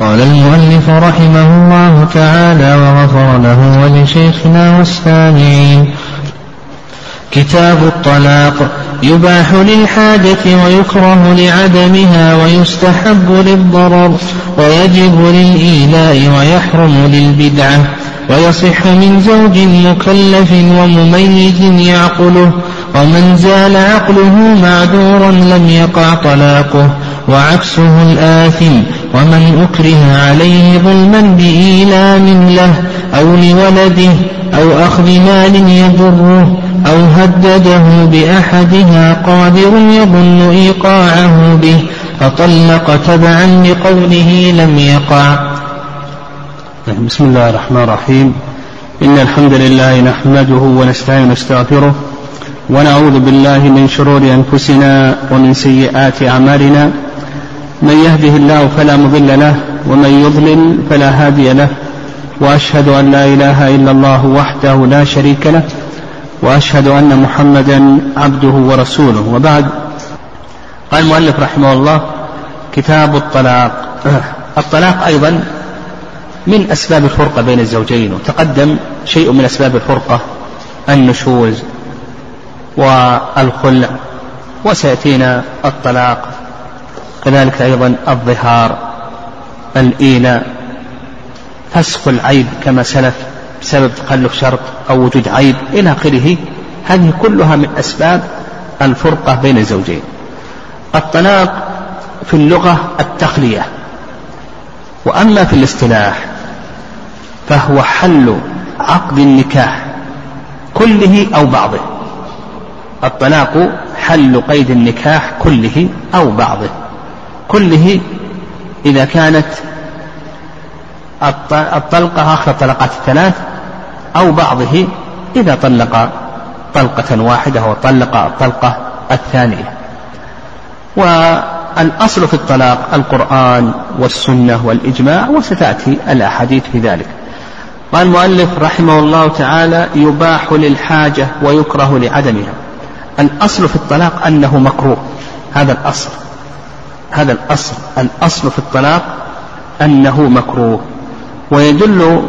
قال المؤلف رحمه الله تعالى وغفر له ولشيخنا والسامعين. كتاب الطلاق يباح للحاجة ويكره لعدمها ويستحب للضرر ويجب للإيلاء ويحرم للبدعة ويصح من زوج مكلف ومميز يعقله ومن زال عقله معذورا لم يقع طلاقه وعكسه الآثم ومن أكره عليه ظلما بإيلام له أو لولده أو أخذ مال يضره أو هدده بأحدها قادر يظن إيقاعه به فطلق تبعا لقوله لم يقع. بسم الله الرحمن الرحيم. إن الحمد لله نحمده ونستعين ونستغفره ونعوذ بالله من شرور أنفسنا ومن سيئات أعمالنا. من يهده الله فلا مضل له ومن يضلل فلا هادي له. وأشهد أن لا إله إلا الله وحده لا شريك له وأشهد أن محمدا عبده ورسوله. وبعد قال المؤلف رحمه الله كتاب الطلاق. الطلاق أيضا من أسباب الفرقة بين الزوجين وتقدم شيء من أسباب الفرقة النشوز. والخلع وسيأتينا الطلاق. كذلك أيضا الظهار الإيلاء. فسخ العيب كما سلف بسبب تخلف شرط أو وجود عيب إلى آخره. هذه كلها من أسباب الفرقة بين الزوجين. الطلاق في اللغة التخلية وأما في الاصطلاح فهو حل عقد النكاح كله أو بعضه. الطلاق حل قيد النكاح كله أو بعضه. كله إذا كانت الطلقة آخر الطلقات الثلاث أو بعضه إذا طلق طلقة واحدة وطلق الطلقة الثانية. والأصل في الطلاق القرآن والسنة والإجماع وستأتي الأحاديث في ذلك. قال المؤلف رحمه الله تعالى يباح للحاجة ويكره لعدمها. الأصل في الطلاق أنه مكروه. هذا الأصل. هذا الأصل. الأصل في الطلاق أنه مكروه. ويدل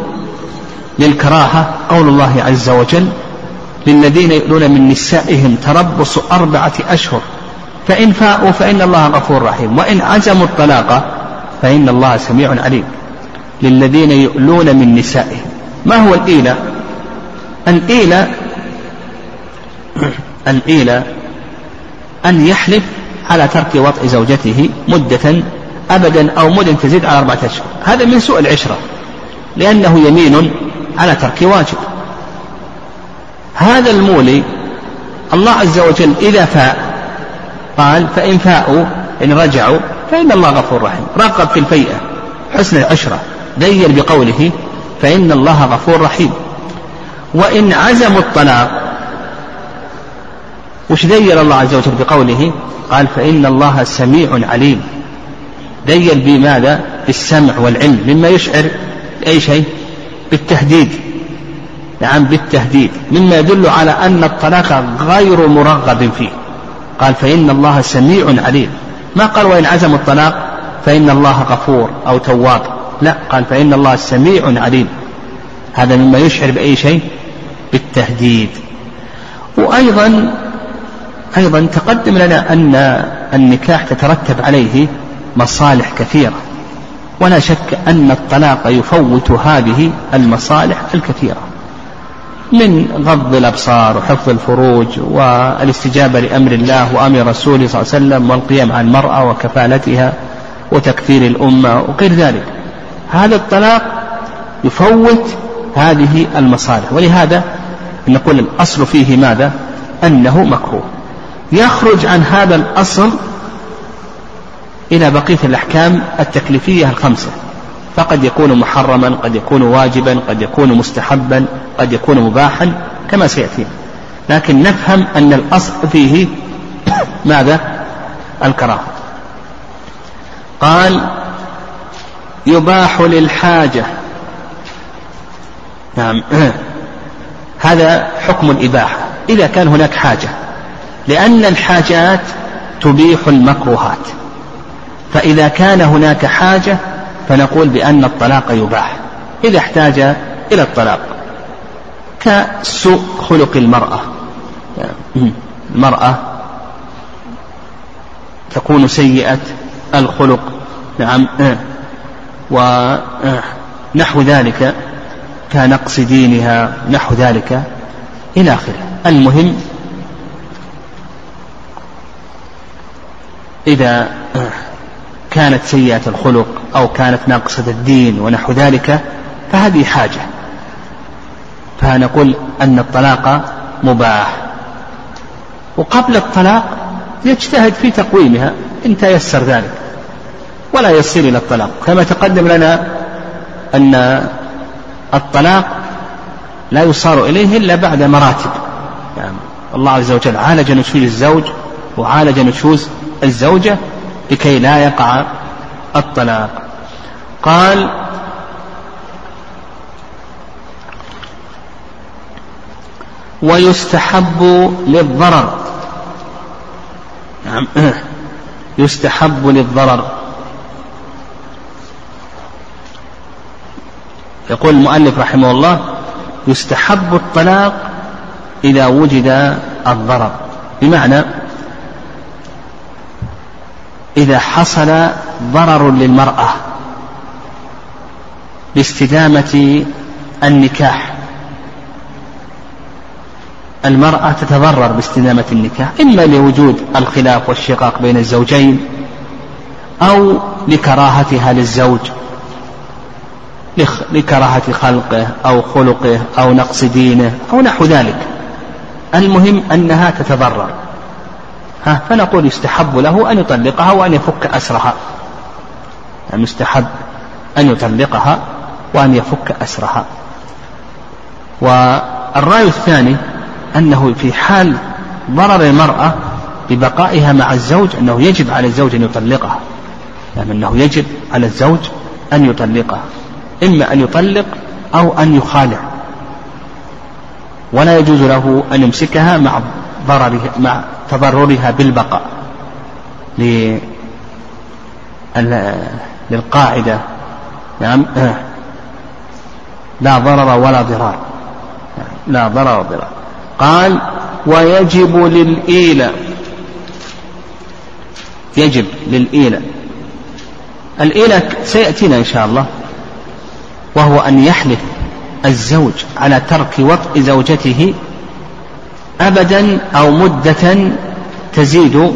للكراهة قول الله عز وجل للذين يؤلون من نسائهم تربص أربعة أشهر. فإن فاءوا فإن الله غفور رحيم. وإن عزموا الطلاق فإن الله سميع عليم. للذين يؤلون من نسائهم. ما هو الإيلة؟ الإيلة الإيلة أن يحلف على ترك وطء زوجته مدة أبدا أو مدة تزيد على أربعة أشهر. هذا من سوء العشرة لأنه يمين على ترك واجب. هذا المولي الله عز وجل إذا فاء قال فإن فاءوا إن رجعوا فإن الله غفور رحيم. رغب في الفيئة حسن العشرة. دين بقوله فإن الله غفور رحيم. وإن عزموا الطلاق وش دين الله عز وجل بقوله؟ قال فإن الله سميع عليم. دين بماذا؟ بالسمع والعلم مما يشعر أي شيء؟ بالتهديد. نعم بالتهديد. مما يدل على أن الطلاق غير مرغب فيه. قال فإن الله سميع عليم. ما قال وإن عزموا الطلاق؟ فإن الله غفور أو تواب. لا قال فإن الله سميع عليم. هذا مما يشعر بأي شيء؟ بالتهديد. وأيضا أيضا تقدم لنا أن النكاح تترتب عليه مصالح كثيرة ولا شك أن الطلاق يفوت هذه المصالح الكثيرة من غض الأبصار وحفظ الفروج والاستجابة لأمر الله وأمر رسوله صلى الله عليه وسلم والقيام على المرأة وكفالتها وتكثير الأمة وغير ذلك. هذا الطلاق يفوت هذه المصالح ولهذا نقول الأصل فيه ماذا؟ أنه مكروه. يخرج عن هذا الأصل إلى بقية الأحكام التكليفية الخمسة. فقد يكون محرما قد يكون واجبا قد يكون مستحبا قد يكون مباحا كما سيأتي. لكن نفهم أن الأصل فيه ماذا؟ الكراهة. قال يباح للحاجة. نعم. هذا حكم الإباحة. إذا كان هناك حاجة لأن الحاجات تبيح المكروهات. فإذا كان هناك حاجة فنقول بأن الطلاق يباح. إذا احتاج إلى الطلاق. كسوء خلق المرأة. المرأة تكون سيئة الخلق. نعم. ونحو ذلك كنقص دينها. نحو ذلك إلى آخره. المهم إذا كانت سيئة الخلق أو كانت ناقصة الدين ونحو ذلك فهذه حاجة. فنقول أن الطلاق مباح. وقبل الطلاق يجتهد في تقويمها إن تيسر ذلك. ولا يصير إلى الطلاق. كما تقدم لنا أن الطلاق لا يصار إليه إلا بعد مراتب. يعني الله عز وجل عالج نشوز الزوج وعالج نشوز الزوجة لكي لا يقع الطلاق. قال ويستحب للضرر. نعم. يستحب للضرر. يقول المؤلف رحمه الله يستحب الطلاق إذا وجد الضرر. بمعنى إذا حصل ضرر للمرأة باستدامة النكاح. المرأة تتضرر باستدامة النكاح إما لوجود الخلاف والشقاق بين الزوجين أو لكراهتها للزوج لكراهة خلقه أو خلقه أو نقص دينه أو نحو ذلك. المهم أنها تتضرر. ها فنقول يستحب له أن يطلقها وأن يفك أسرها. يعني يستحب أن يطلقها وأن يفك أسرها. والرأي الثاني أنه في حال ضرر المرأة ببقائها مع الزوج أنه يجب على الزوج أن يطلقها. يعني أنه يجب على الزوج أن يطلقها. إما أن يطلق أو أن يخالع. ولا يجوز له أن يمسكها مع ضررها مع تضررها بالبقاء للقاعدة. نعم. لا ضرر ولا ضرار. لا ضرر ولا ضرار. قال ويجب للإيلة يجب للإيلة الإيلة سيأتينا إن شاء الله وهو أن يحلف الزوج على ترك وطء زوجته أبدا أو مدة تزيد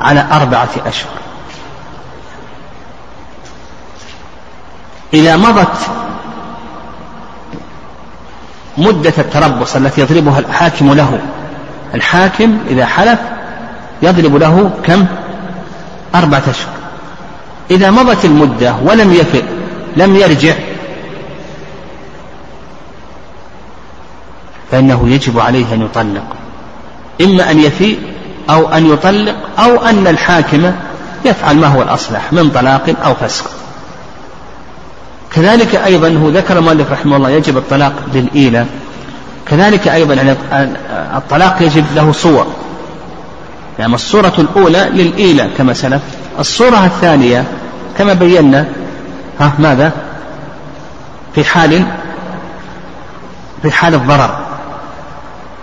على أربعة أشهر. إذا مضت مدة التربص التي يضربها الحاكم له الحاكم إذا حلف يضرب له كم؟ أربعة أشهر. إذا مضت المدة ولم يفئ لم يرجع فإنه يجب عليه أن يطلق. إما أن يفيء أو أن يطلق أو أن الحاكم يفعل ما هو الأصلح من طلاق أو فسق. كذلك أيضا هو ذكر المؤلف رحمه الله يجب الطلاق للإيلة كذلك أيضا الطلاق يجب له صور. يعني الصورة الأولى للإيلة كما سلف. الصورة الثانية كما بينا ها ماذا؟ في حال في حال الضرر.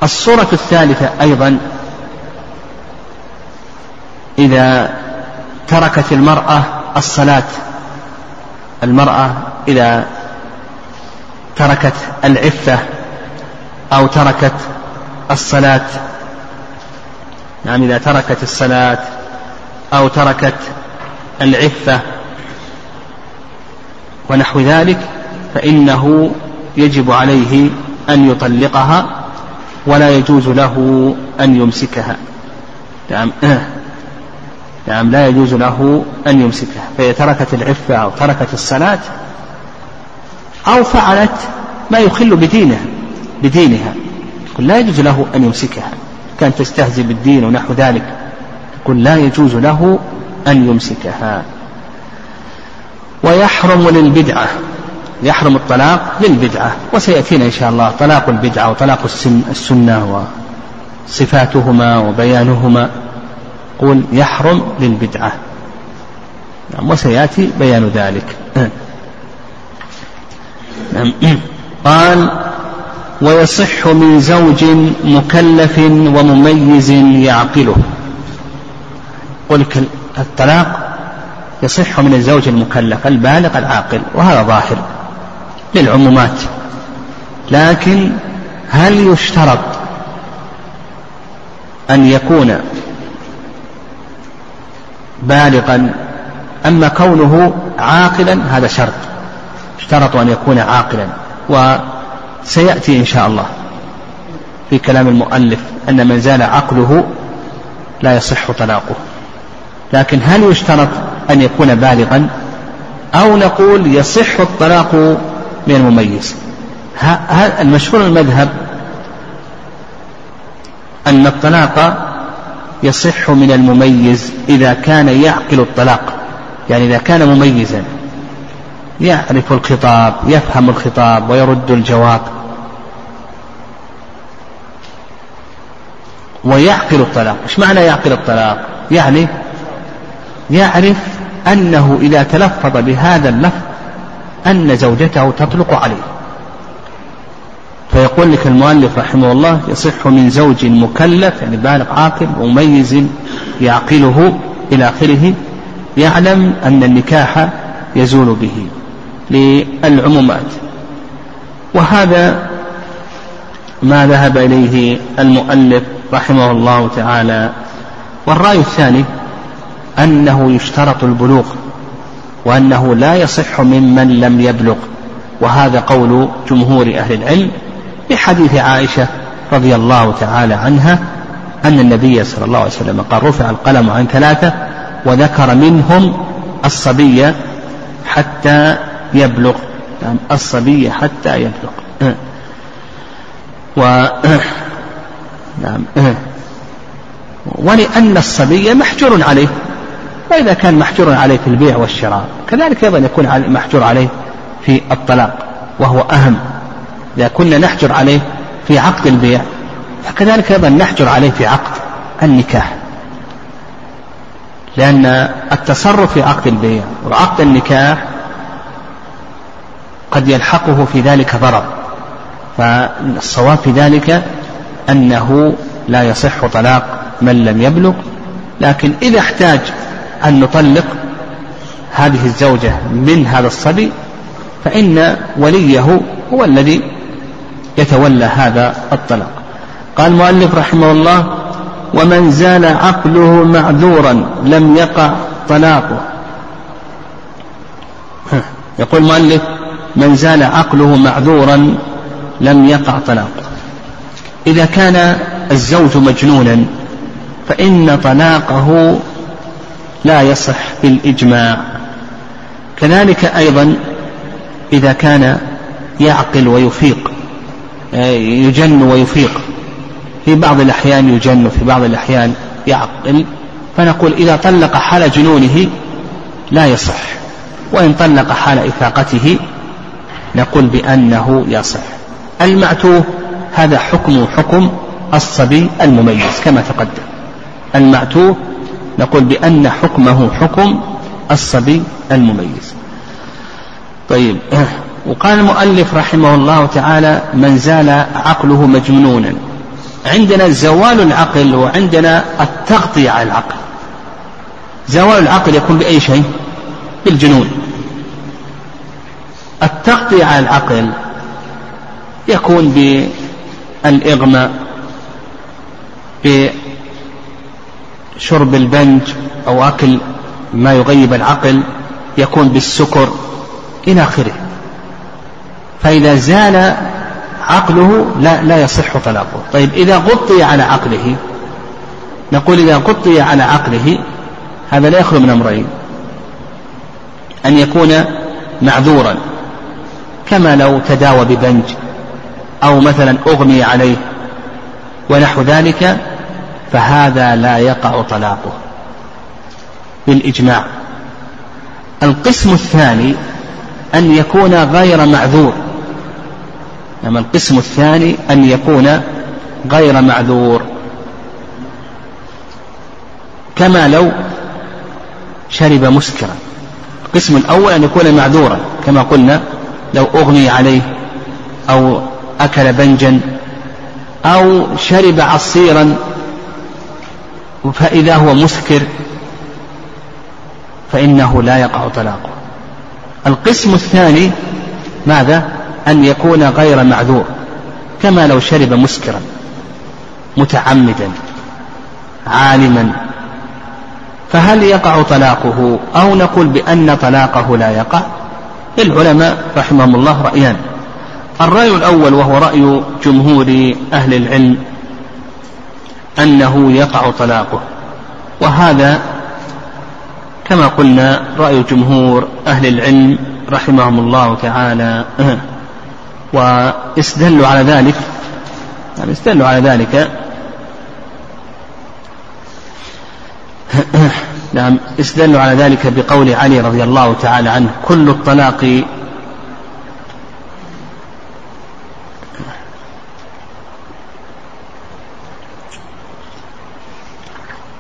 الصورة الثالثة أيضا إذا تركت المرأة الصلاة المرأة إذا تركت العفة أو تركت الصلاة نعم إذا تركت الصلاة أو تركت العفة ونحو ذلك فإنه يجب عليه أن يطلقها ولا يجوز له أن يمسكها. نعم. نعم لا يجوز له أن يمسكها. فإذا تركت العفة أو تركت الصلاة أو فعلت ما يخل بدينها بدينها. يقول لا يجوز له أن يمسكها. كان تستهزئ بالدين ونحو ذلك. يقول لا يجوز له أن يمسكها. ويحرم للبدعة. يحرم الطلاق للبدعة وسيأتينا إن شاء الله طلاق البدعة وطلاق السن السنة وصفاتهما وبيانهما. قول يحرم للبدعة. نعم وسيأتي بيان ذلك. نعم قال ويصح من زوج مكلف ومميز يعقله. قل الطلاق يصح من الزوج المكلف البالغ العاقل وهذا ظاهر. للعمومات. لكن هل يشترط أن يكون بالغا أما كونه عاقلا؟ هذا شرط. اشترط أن يكون عاقلا. وسيأتي إن شاء الله في كلام المؤلف أن من زال عقله لا يصح طلاقه. لكن هل يشترط أن يكون بالغا؟ أو نقول يصح الطلاق من المميز. المشهور المذهب أن الطلاق يصح من المميز إذا كان يعقل الطلاق. يعني إذا كان مميزا. يعرف الخطاب يفهم الخطاب ويرد الجواب. ويعقل الطلاق. إيش معنى يعقل الطلاق؟ يعني يعرف أنه إذا تلفظ بهذا اللفظ أن زوجته تطلق عليه. فيقول لك المؤلف رحمه الله يصح من زوج مكلف يعني بالغ عاقل مميز يعقله إلى آخره يعلم أن النكاح يزول به للعمومات. وهذا ما ذهب إليه المؤلف رحمه الله تعالى. والرأي الثاني أنه يشترط البلوغ. وأنه لا يصح ممن لم يبلغ. وهذا قول جمهور أهل العلم بحديث عائشة رضي الله تعالى عنها أن النبي صلى الله عليه وسلم قال رفع القلم عن ثلاثة وذكر منهم الصبي حتى يبلغ. يعني الصبي حتى يبلغ. و نعم. ولأن الصبي محجور عليه. وإذا كان محجور عليه في البيع والشراء كذلك أيضا يكون محجور عليه في الطلاق وهو أهم. إذا كنا نحجر عليه في عقد البيع فكذلك أيضا نحجر عليه في عقد النكاح. لأن التصرف في عقد البيع وعقد النكاح قد يلحقه في ذلك ضرر. فالصواب في ذلك أنه لا يصح طلاق من لم يبلغ لكن إذا احتاج أن نطلق هذه الزوجة من هذا الصبي فإن وليه هو الذي يتولى هذا الطلاق. قال المؤلف رحمه الله ومن زال عقله معذورا لم يقع طلاقه. يقول المؤلف من زال عقله معذورا لم يقع طلاقه. إذا كان الزوج مجنونا فإن طلاقه لا يصح بالإجماع. كذلك أيضا إذا كان يعقل ويفيق يجن ويفيق. في بعض الأحيان يجن وفي بعض الأحيان يعقل. فنقول إذا طلق حال جنونه لا يصح وإن طلق حال إفاقته نقول بأنه يصح. المعتوه هذا حكم حكم الصبي المميز كما تقدم. المعتوه نقول بأن حكمه حكم الصبي المميز. طيب وقال المؤلف رحمه الله تعالى من زال عقله مجنونا. عندنا زوال العقل وعندنا التغطية على العقل. زوال العقل يكون بأي شيء؟ بالجنون. التغطية على العقل يكون بالإغماء بشرب البنج أو أكل ما يغيب العقل يكون بالسكر إلى آخره. فإذا زال عقله لا, لا يصح طلاقه. طيب إذا غطي على عقله نقول إذا غطي على عقله هذا لا يخلو من أمرين. أن يكون معذورا كما لو تداوى ببنج أو مثلا أغمي عليه ونحو ذلك فهذا لا يقع طلاقه بالإجماع. القسم الثاني أن يكون غير معذور. أما القسم الثاني أن يكون غير معذور. كما لو شرب مسكرا. القسم الأول أن يكون معذورا كما قلنا لو أغمي عليه أو أكل بنجا أو شرب عصيرا فإذا هو مسكر فإنه لا يقع طلاقه. القسم الثاني ماذا؟ أن يكون غير معذور كما لو شرب مسكرا متعمدا عالما. فهل يقع طلاقه؟ أو نقول بأن طلاقه لا يقع؟ للعلماء رحمهم الله رأيان. الرأي الأول وهو رأي جمهور أهل العلم أنه يقع طلاقه. وهذا كما قلنا رأي جمهور أهل العلم رحمهم الله تعالى. واستدلوا على ذلك يعني استدلوا على ذلك. نعم استدلوا على ذلك بقول علي رضي الله تعالى عنه كل الطلاق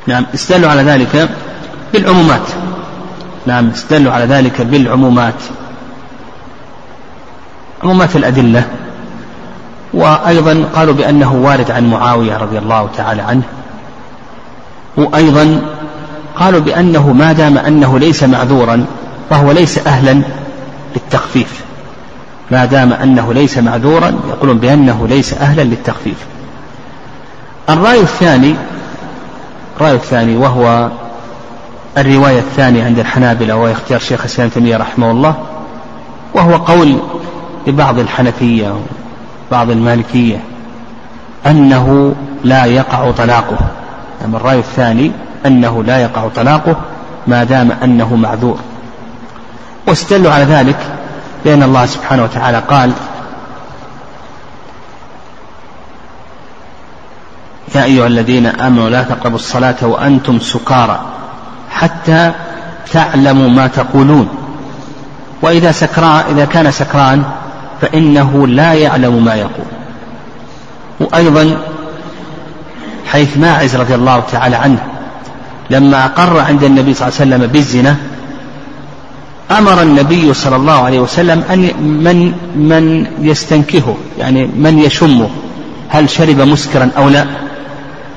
نعم استدلوا على ذلك بالعمومات. نعم استدلوا على ذلك بالعمومات. عمومات الأدلة. وأيضا قالوا بأنه وارد عن معاوية رضي الله تعالى عنه. وأيضا قالوا بأنه ما دام أنه ليس معذورا فهو ليس أهلا للتخفيف. ما دام أنه ليس معذورا يقولون بأنه ليس أهلا للتخفيف. الرأي الثاني الرأي الثاني وهو الرواية الثانية عند الحنابلة وهو اختيار شيخ الإسلام تيمية رحمه الله وهو قول لبعض الحنفية وبعض المالكية أنه لا يقع طلاقه. أما الرأي الثاني أنه لا يقع طلاقه ما دام أنه معذور. واستدلوا على ذلك بأن الله سبحانه وتعالى قال يا أيها الذين آمنوا لا تقربوا الصلاة وأنتم سكارى حتى تعلموا ما تقولون. وإذا سكران إذا كان سكران فإنه لا يعلم ما يقول. وأيضا حيث ماعز رضي الله تعالى عنه لما أقر عند النبي صلى الله عليه وسلم بالزنا أمر النبي صلى الله عليه وسلم أن من من يستنكهه يعني من يشمه هل شرب مسكرا أو لا.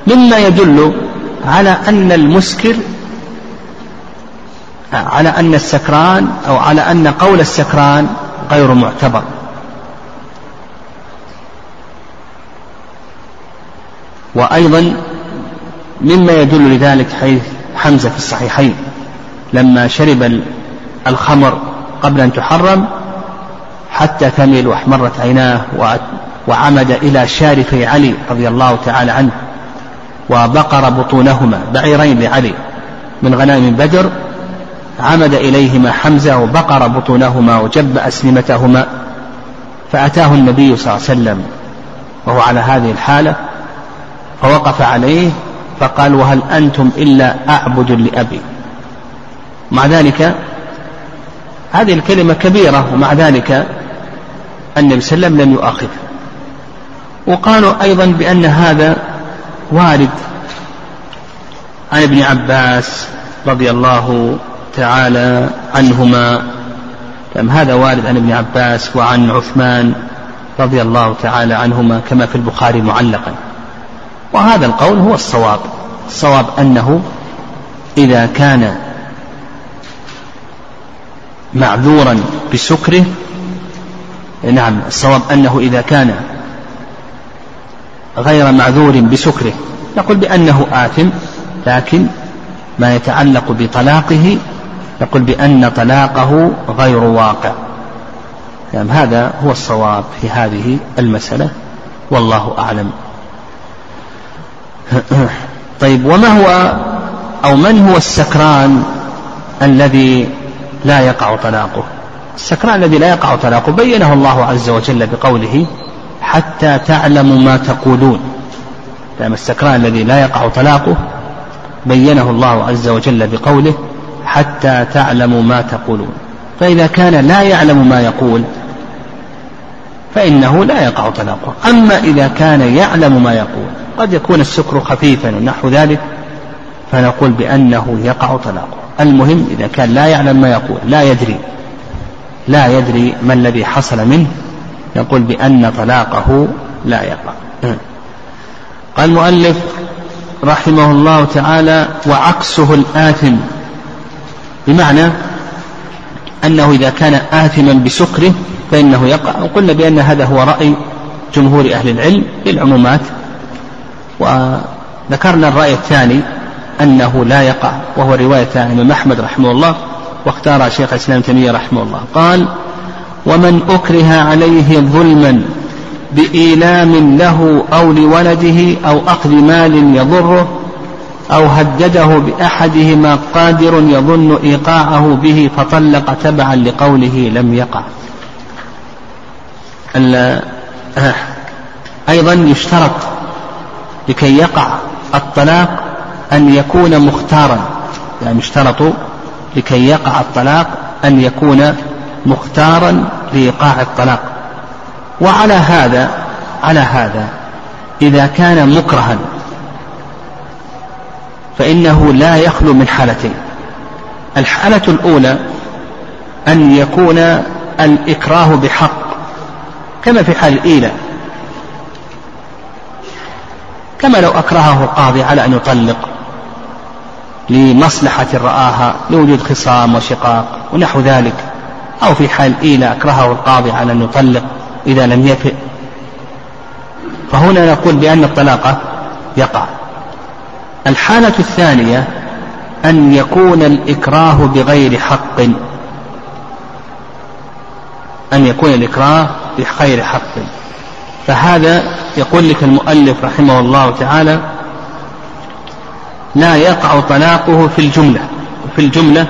مما يدل على أن المسكر على أن السكران أو على أن قول السكران غير معتبر. وأيضا مما يدل لذلك حيث حمزة في الصحيحين لما شرب الخمر قبل أن تحرم حتى ثمل وأحمرت عيناه وعمد إلى شارفي علي رضي الله تعالى عنه. وبقر بطونهما بعيرين لعلي من غنائم بدر عمد إليهما حمزة وبقر بطونهما وجب أسلمتهما فأتاه النبي صلى الله عليه وسلم وهو على هذه الحالة فوقف عليه فقال وهل أنتم إلا أعبد لأبي؟ مع ذلك هذه الكلمة كبيرة ومع ذلك النبي صلى الله عليه وسلم لم يؤاخذه وقالوا أيضا بأن هذا وارد عن ابن عباس رضي الله تعالى عنهما. كم هذا وارد عن ابن عباس وعن عثمان رضي الله تعالى عنهما كما في البخاري معلقا. وهذا القول هو الصواب. الصواب أنه إذا كان معذورا بسكره نعم الصواب أنه إذا كان غير معذور بسكره نقول بأنه آثم لكن ما يتعلق بطلاقه نقول بأن طلاقه غير واقع. يعني هذا هو الصواب في هذه المسألة. والله أعلم. طيب وما هو أو من هو السكران الذي لا يقع طلاقه؟ السكران الذي لا يقع طلاقه بينه الله عز وجل بقوله حتى تعلموا ما تقولون. لأن السكران الذي لا يقع طلاقه؟ بينه الله عز وجل بقوله حتى تعلموا ما تقولون. فإذا كان لا يعلم ما يقول فإنه لا يقع طلاقه. أما إذا كان يعلم ما يقول قد يكون السكر خفيفا ونحو ذلك فنقول بأنه يقع طلاقه. المهم إذا كان لا يعلم ما يقول لا يدري لا يدري ما الذي حصل منه يقول بأن طلاقه لا يقع. قال المؤلف رحمه الله تعالى وعكسه الآثم. بمعنى أنه إذا كان آثما بسكره فإنه يقع. وقلنا بأن هذا هو رأي جمهور أهل العلم للعمومات. وذكرنا الرأي الثاني أنه لا يقع وهو رواية الإمام أحمد رحمه الله واختار شيخ الإسلام تيمية رحمه الله. قال ومن أكره عليه ظلما بإيلام له أو لولده أو أخذ مال يضره أو هدده بأحدهما قادر يظن إيقاعه به فطلق تبعا لقوله لم يقع. أيضا يشترط لكي يقع الطلاق أن يكون مختارا. يعني يشترط لكي يقع الطلاق أن يكون مختارا لإيقاع الطلاق. وعلى هذا على هذا إذا كان مكرها فإنه لا يخلو من حالتين. الحالة الأولى أن يكون الإكراه بحق كما في حال الإيلة كما لو أكرهه القاضي على أن يطلق لمصلحة رآها لوجود خصام وشقاق ونحو ذلك. أو في حال إيلة أكرهه القاضي على أن يطلق إذا لم يفئ. فهنا نقول بأن الطلاق يقع. الحالة الثانية أن يكون الإكراه بغير حق. أن يكون الإكراه بغير حق. فهذا يقول لك المؤلف رحمه الله تعالى لا يقع طلاقه في الجملة. في الجملة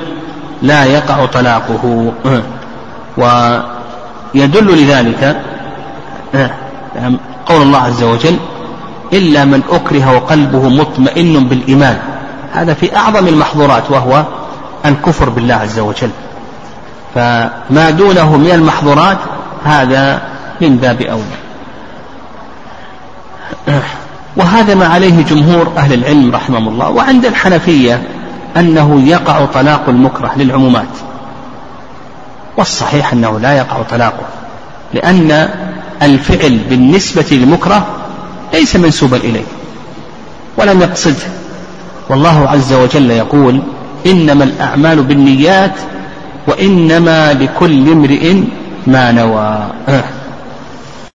لا يقع طلاقه. ويدل لذلك قول الله عز وجل إلا من أكره وقلبه مطمئن بالإيمان. هذا في أعظم المحظورات وهو الكفر بالله عز وجل. فما دونه من المحظورات هذا من باب أولى. وهذا ما عليه جمهور أهل العلم رحمهم الله وعند الحنفية أنه يقع طلاق المكره للعمومات. والصحيح أنه لا يقع طلاقه لأن الفعل بالنسبة للمكره ليس منسوبا إليه ولم يقصده. والله عز وجل يقول إنما الأعمال بالنيات وإنما لكل امرئ ما نوى.